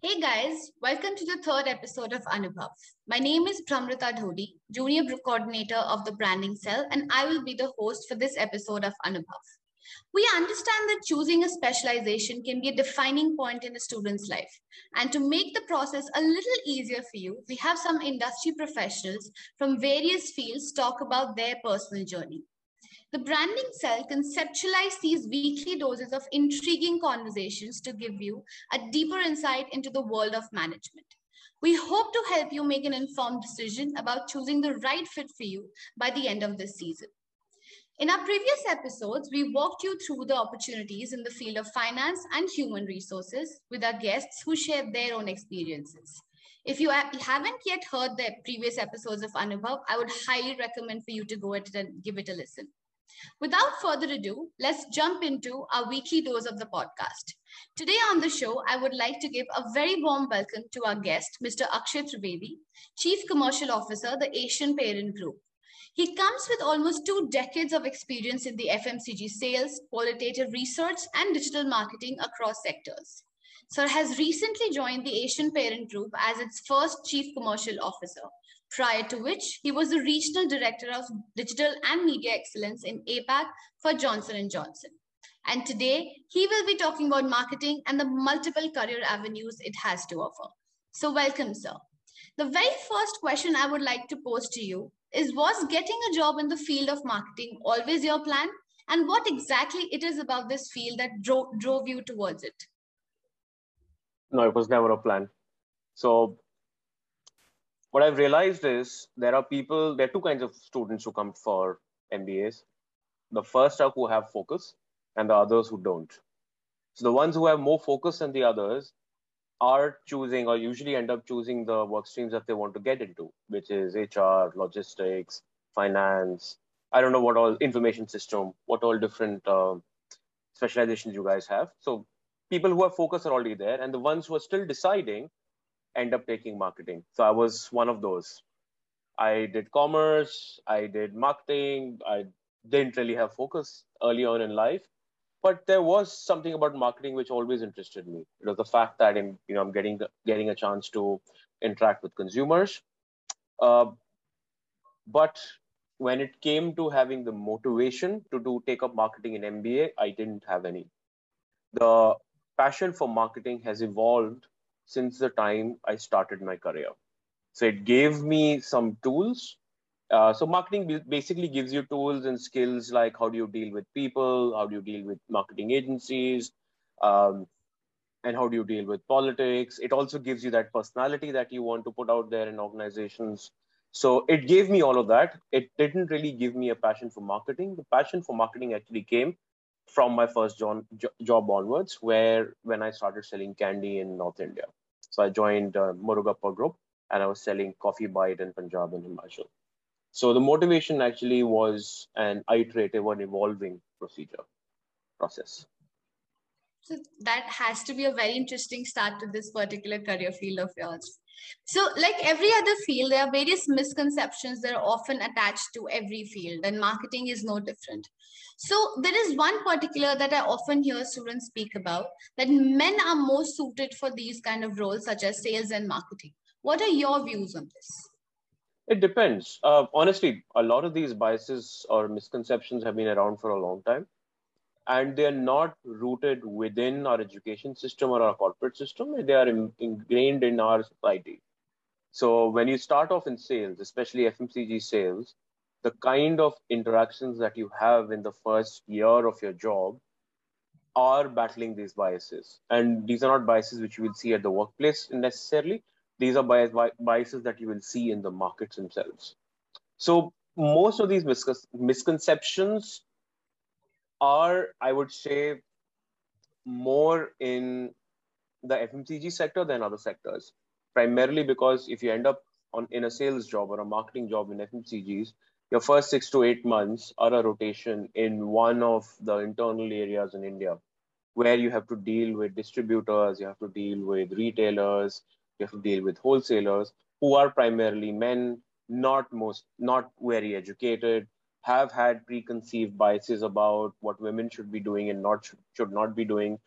Hey guys, welcome to the third episode of Anubhav. My name is Pramrita Dhodi, Junior Coordinator of the Branding Cell, and I will be the host for this episode of Anubhav. We understand that choosing a specialization can be a defining point in a student's life. And to make the process a little easier for you, we have some industry professionals from various fields talk about their personal journey. The branding cell conceptualized these weekly doses of intriguing conversations to give you a deeper insight into the world of management. We hope to help you make an informed decision about choosing the right fit for you by the end of this season. In our previous episodes, we walked you through the opportunities in the field of finance and human resources with our guests who shared their own experiences. If you haven't yet heard the previous episodes of Anubhav, I would highly recommend for you to go and give it a listen. Without further ado, let's jump into our weekly dose of the podcast. Today on the show, I would like to give a very warm welcome to our guest, Mr. Akshay Trivedi, Chief Commercial Officer, the Asian Parent Group. He comes with almost two decades of experience in the FMCG sales, qualitative research, and digital marketing across sectors. Sir has recently joined the Asian Parent Group as its first Chief Commercial Officer, prior to which he was the Regional Director of Digital and Media Excellence in APAC for Johnson & Johnson. And today, he will be talking about marketing and the multiple career avenues it has to offer. So welcome, sir. The very first question I would like to pose to you is, was getting a job in the field of marketing always your plan? And what exactly it is about this field that dro drove you towards it? No, it was never a plan. So what I've realized is there are people, there are two kinds of students who come for MBAs. The first are who have focus and the others who don't. So the ones who have more focus than the others are choosing or usually end up choosing the work streams that they want to get into, which is HR, logistics, finance. I don't know what all information system, what all different uh, specializations you guys have. So people who have focus are already there, and the ones who are still deciding end up taking marketing. So I was one of those. I did commerce, I did marketing, I didn't really have focus early on in life. But there was something about marketing which always interested me. It was the fact that I'm, you know, I'm getting getting a chance to interact with consumers. Uh, but when it came to having the motivation to do take up marketing in MBA, I didn't have any. The passion for marketing has evolved since the time I started my career. So it gave me some tools. Uh, so marketing basically gives you tools and skills like how do you deal with people, how do you deal with marketing agencies, um, and how do you deal with politics. It also gives you that personality that you want to put out there in organizations. So it gave me all of that. It didn't really give me a passion for marketing. The passion for marketing actually came from my first job, job onwards, where when I started selling candy in North India. So I joined uh, Group and I was selling coffee bite in Punjab and Himachal. So the motivation actually was an iterative and evolving procedure process. So that has to be a very interesting start to this particular career field of yours. So, like every other field, there are various misconceptions that are often attached to every field, and marketing is no different. So, there is one particular that I often hear students speak about that men are more suited for these kind of roles, such as sales and marketing. What are your views on this? It depends. Uh, honestly, a lot of these biases or misconceptions have been around for a long time and they're not rooted within our education system or our corporate system they are in, ingrained in our society. So when you start off in sales especially fmcg sales the kind of interactions that you have in the first year of your job are battling these biases. And these are not biases which you will see at the workplace necessarily. These are bias, biases that you will see in the markets themselves. So most of these misconceptions are, I would say, more in the FMCG sector than other sectors. Primarily because if you end up on in a sales job or a marketing job in FMCGs, your first six to eight months are a rotation in one of the internal areas in India, where you have to deal with distributors, you have to deal with retailers, you have to deal with wholesalers who are primarily men, not most, not very educated, have had preconceived biases about what women should be doing and not should, not be doing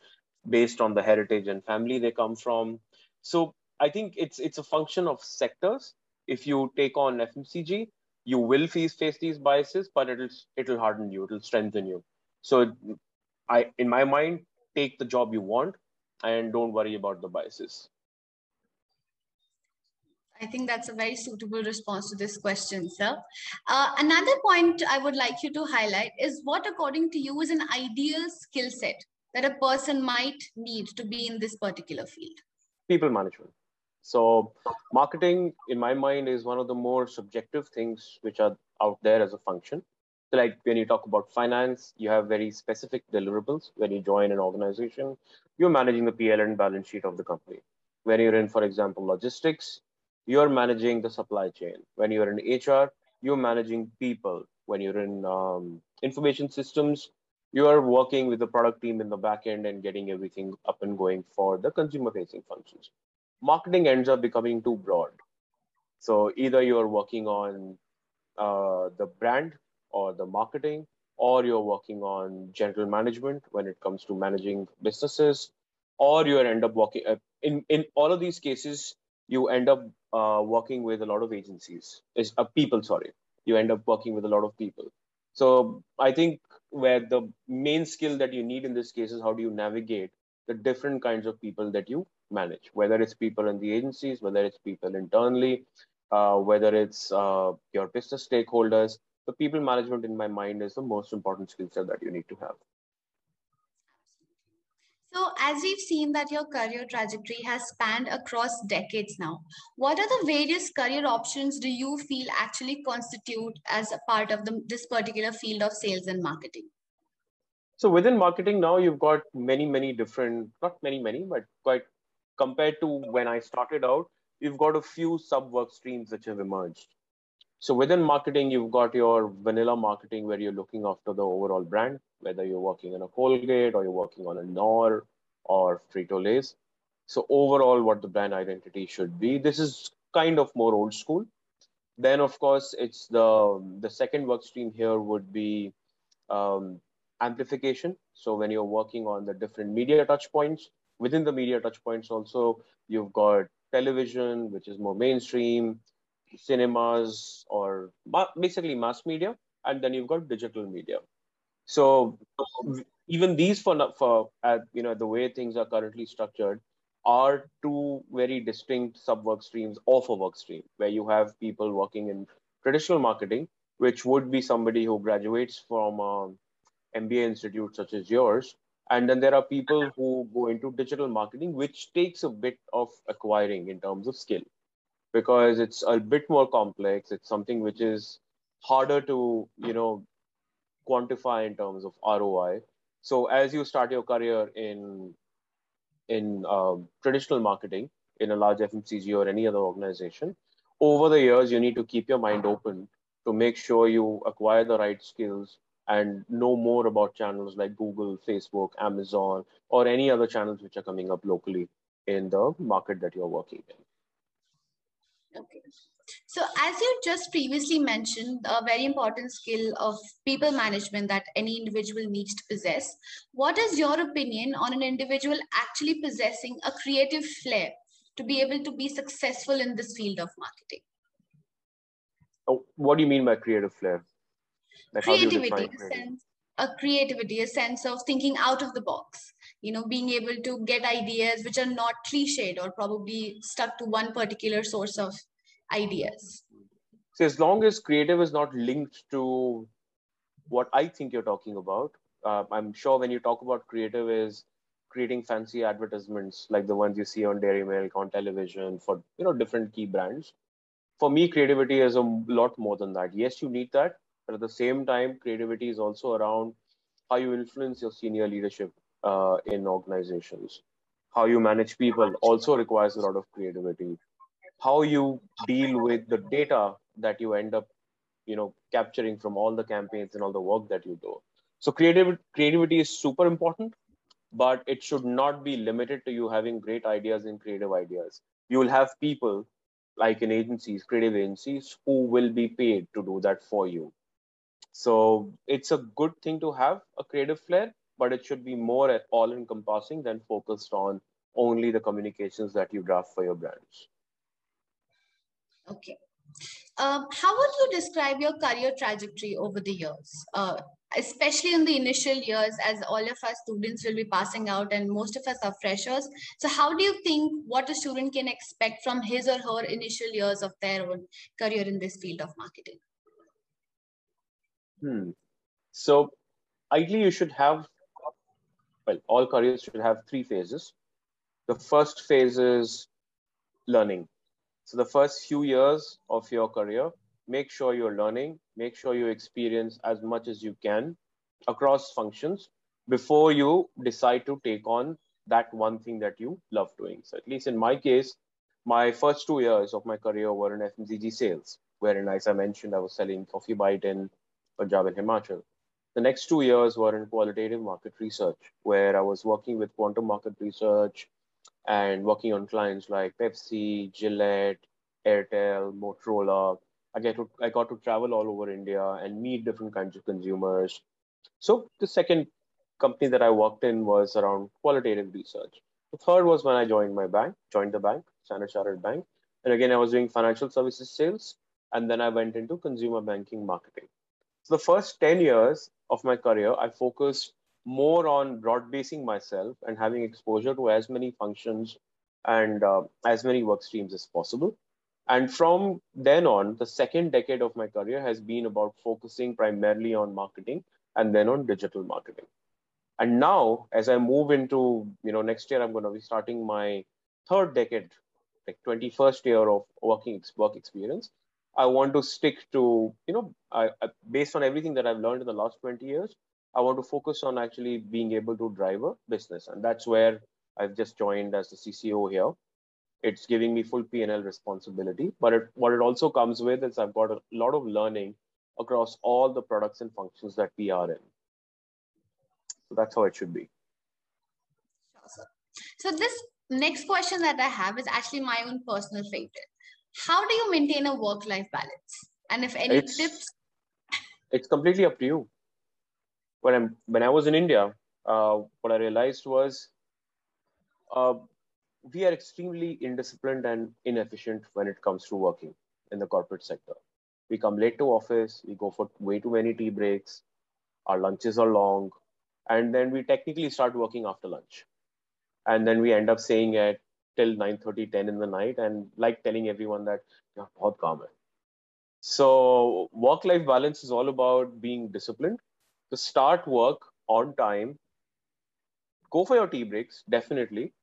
based on the heritage and family they come from So I think it's it's a function of sectors. If you take on FMCG, you will face face these biases, but it'll it'll harden you, it'll strengthen you. So I in my mind, take the job you want and don't worry about the biases. I think that's a very suitable response to this question, sir. Uh, another point I would like you to highlight is what, according to you, is an ideal skill set that a person might need to be in this particular field? People management. So, marketing, in my mind, is one of the more subjective things which are out there as a function. Like when you talk about finance, you have very specific deliverables. When you join an organization, you're managing the PL and balance sheet of the company. When you're in, for example, logistics, you're managing the supply chain. When you're in HR, you're managing people. When you're in um, information systems, you are working with the product team in the back end and getting everything up and going for the consumer facing functions. Marketing ends up becoming too broad. So either you're working on uh, the brand or the marketing, or you're working on general management when it comes to managing businesses, or you end up working uh, in in all of these cases you end up uh, working with a lot of agencies. Is uh, people sorry. You end up working with a lot of people. So i think where the main skill that you need in this case is how do you navigate the different kinds of people that you manage whether it's people in the agencies whether it's people internally uh, whether it's uh, your business stakeholders. The people management in my mind is the most important skill set that you need to have as we've seen that your career trajectory has spanned across decades now, what are the various career options do you feel actually constitute as a part of the, this particular field of sales and marketing? So, within marketing now, you've got many, many different, not many, many, but quite compared to when I started out, you've got a few sub work streams which have emerged. So within marketing, you've got your vanilla marketing where you're looking after the overall brand, whether you're working on a Colgate or you're working on a Knorr or Frito-Lay's. So overall, what the brand identity should be. This is kind of more old school. Then, of course, it's the the second work stream here would be um, amplification. So when you're working on the different media touch points, within the media touch points also, you've got television, which is more mainstream, cinemas or basically mass media, and then you've got digital media. So even these for for uh, you know the way things are currently structured are two very distinct sub work streams of a work stream where you have people working in traditional marketing, which would be somebody who graduates from an MBA institute such as yours. And then there are people who go into digital marketing, which takes a bit of acquiring in terms of skill because it's a bit more complex. It's something which is harder to, you know, quantify in terms of ROI. So as you start your career in in um, traditional marketing in a large FMCG or any other organization, over the years you need to keep your mind open to make sure you acquire the right skills and know more about channels like Google, Facebook, Amazon, or any other channels which are coming up locally in the market that you're working in. Okay. So as you just previously mentioned, a very important skill of people management that any individual needs to possess. What is your opinion on an individual actually possessing a creative flair to be able to be successful in this field of marketing? Oh, what do you mean by creative flair? Like creativity, a sense, a creativity, a sense of thinking out of the box you know being able to get ideas which are not cliched or probably stuck to one particular source of ideas so as long as creative is not linked to what i think you're talking about uh, i'm sure when you talk about creative is creating fancy advertisements like the ones you see on dairy milk on television for you know different key brands for me creativity is a lot more than that yes you need that but at the same time creativity is also around how you influence your senior leadership uh, in organizations. How you manage people also requires a lot of creativity. How you deal with the data that you end up, you know, capturing from all the campaigns and all the work that you do. So creative creativity is super important, but it should not be limited to you having great ideas and creative ideas. You will have people like in agencies, creative agencies, who will be paid to do that for you. So it's a good thing to have a creative flair, but it should be more all encompassing than focused on only the communications that you draft for your brands. Okay. Um, how would you describe your career trajectory over the years, uh, especially in the initial years, as all of our students will be passing out and most of us are freshers? So, how do you think what a student can expect from his or her initial years of their own career in this field of marketing? Hmm. So, ideally, you should have, well, all careers should have three phases. The first phase is learning so the first few years of your career, make sure you're learning, make sure you experience as much as you can across functions before you decide to take on that one thing that you love doing. So at least in my case, my first two years of my career were in FMCG sales, wherein, as I mentioned, I was selling Coffee Bite in Punjab and Himachal. The next two years were in qualitative market research, where I was working with quantum market research, and working on clients like Pepsi, Gillette, Airtel, Motorola. I get to, I got to travel all over India and meet different kinds of consumers. So the second company that I worked in was around qualitative research. The third was when I joined my bank, joined the bank, Standard Chartered Bank. And again, I was doing financial services sales. And then I went into consumer banking marketing. So the first 10 years of my career, I focused more on broad basing myself and having exposure to as many functions and uh, as many work streams as possible. And from then on, the second decade of my career has been about focusing primarily on marketing and then on digital marketing. And now, as I move into, you know, next year, I'm going to be starting my third decade, like 21st year of working work experience. I want to stick to, you know, I, I, based on everything that I've learned in the last 20 years, I want to focus on actually being able to drive a business. And that's where I've just joined as the CCO here. It's giving me full P&L responsibility. But it, what it also comes with is I've got a lot of learning across all the products and functions that we are in. So that's how it should be. Awesome. So this next question that I have is actually my own personal favorite. How do you maintain a work-life balance? And if any it's, tips? It's completely up to you when I'm when I was in India, uh, what I realized was uh, we are extremely indisciplined and inefficient when it comes to working in the corporate sector. We come late to office, we go for way too many tea breaks, our lunches are long, and then we technically start working after lunch. And then we end up staying at till 9 30, 10 in the night, and like telling everyone that, yeah, bahut kaam hai. So work life balance is all about being disciplined to start work on time go for your tea breaks definitely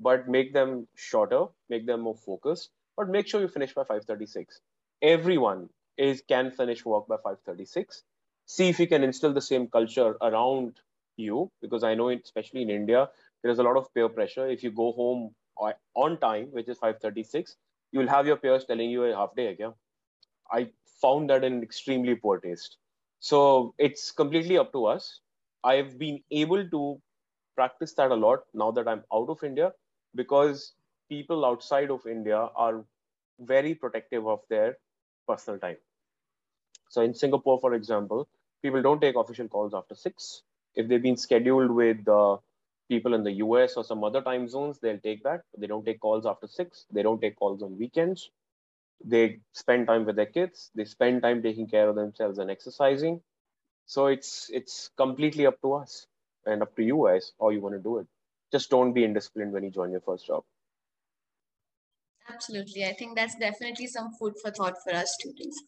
but make them shorter make them more focused but make sure you finish by 536 everyone is can finish work by 536 see if you can instill the same culture around you because i know especially in india there's a lot of peer pressure. If you go home on time which is 536 you'll have your peers telling you a half day again i found that an extremely poor taste so it's completely up to us. I've been able to practice that a lot now that I'm out of India because people outside of India are very protective of their personal time. So in Singapore, for example, people don't take official calls after six. If they've been scheduled with uh, people in the US or some other time zones, they'll take that. They don't take calls after six. They don't take calls on weekends they spend time with their kids they spend time taking care of themselves and exercising. So it's it's completely up to us and up to you guys how you want to do it. Just don't be indisciplined when you join your first job. Absolutely. I think that's definitely some food for thought for our students.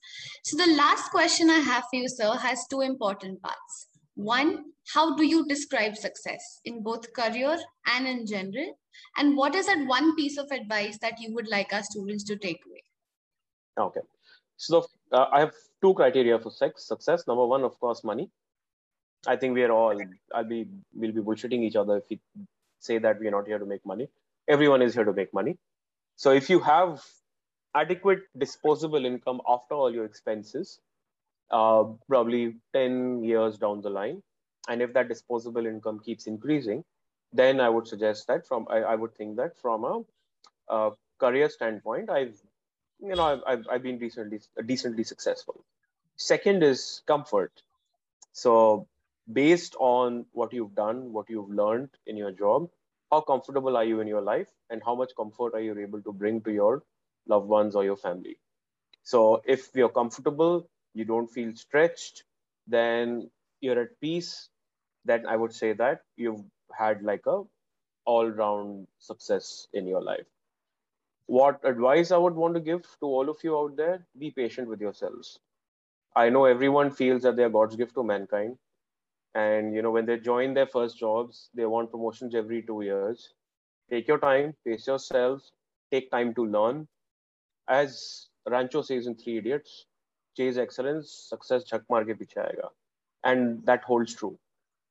So the last question i have for you sir has two important parts. One how do you describe success in both career and in general? And what is that one piece of advice that you would like our students to take away Okay. So uh, I have two criteria for sex success. Number one, of course, money. I think we are all. I'll be. We'll be bullshitting each other if we say that we are not here to make money. Everyone is here to make money. So if you have adequate disposable income after all your expenses, uh, probably ten years down the line, and if that disposable income keeps increasing, then I would suggest that from I, I would think that from a, a career standpoint, I've you know, I've, I've, been decently, decently successful. Second is comfort. So based on what you've done, what you've learned in your job, how comfortable are you in your life and how much comfort are you able to bring to your loved ones or your family so if you're comfortable you don't feel stretched then you're at peace then i would say that you've had like a all round success in your life what advice i would want to give to all of you out there be patient with yourselves. I know everyone feels that they are god's gift to mankind. And you know when they join their first jobs they want promotions every 2 years. Take your time pace yourselves take time to learn. As rancho says in 3 idiots chase excellence success ke aayega. And that holds true.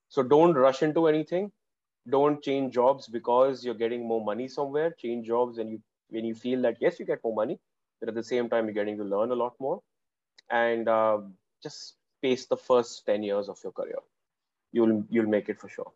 So don't rush into anything. Don't change jobs because you're getting more money somewhere. Change jobs and you when you feel that yes you get more money but at the same time you're getting to learn a lot more. And uh, just pace the first 10 years of your career. You'll you'll make it for sure.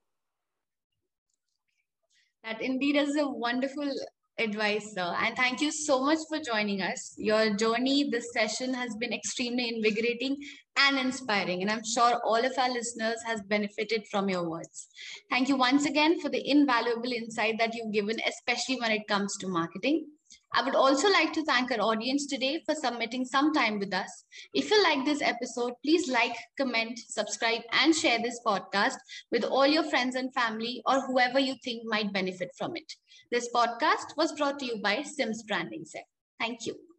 That indeed is a wonderful advice, sir. And thank you so much for joining us. Your journey, this session has been extremely invigorating and inspiring. And I'm sure all of our listeners has benefited from your words. Thank you once again for the invaluable insight that you've given, especially when it comes to marketing. I would also like to thank our audience today for submitting some time with us. If you like this episode, please like, comment, subscribe, and share this podcast with all your friends and family or whoever you think might benefit from it. This podcast was brought to you by Sims Branding Cell. Thank you.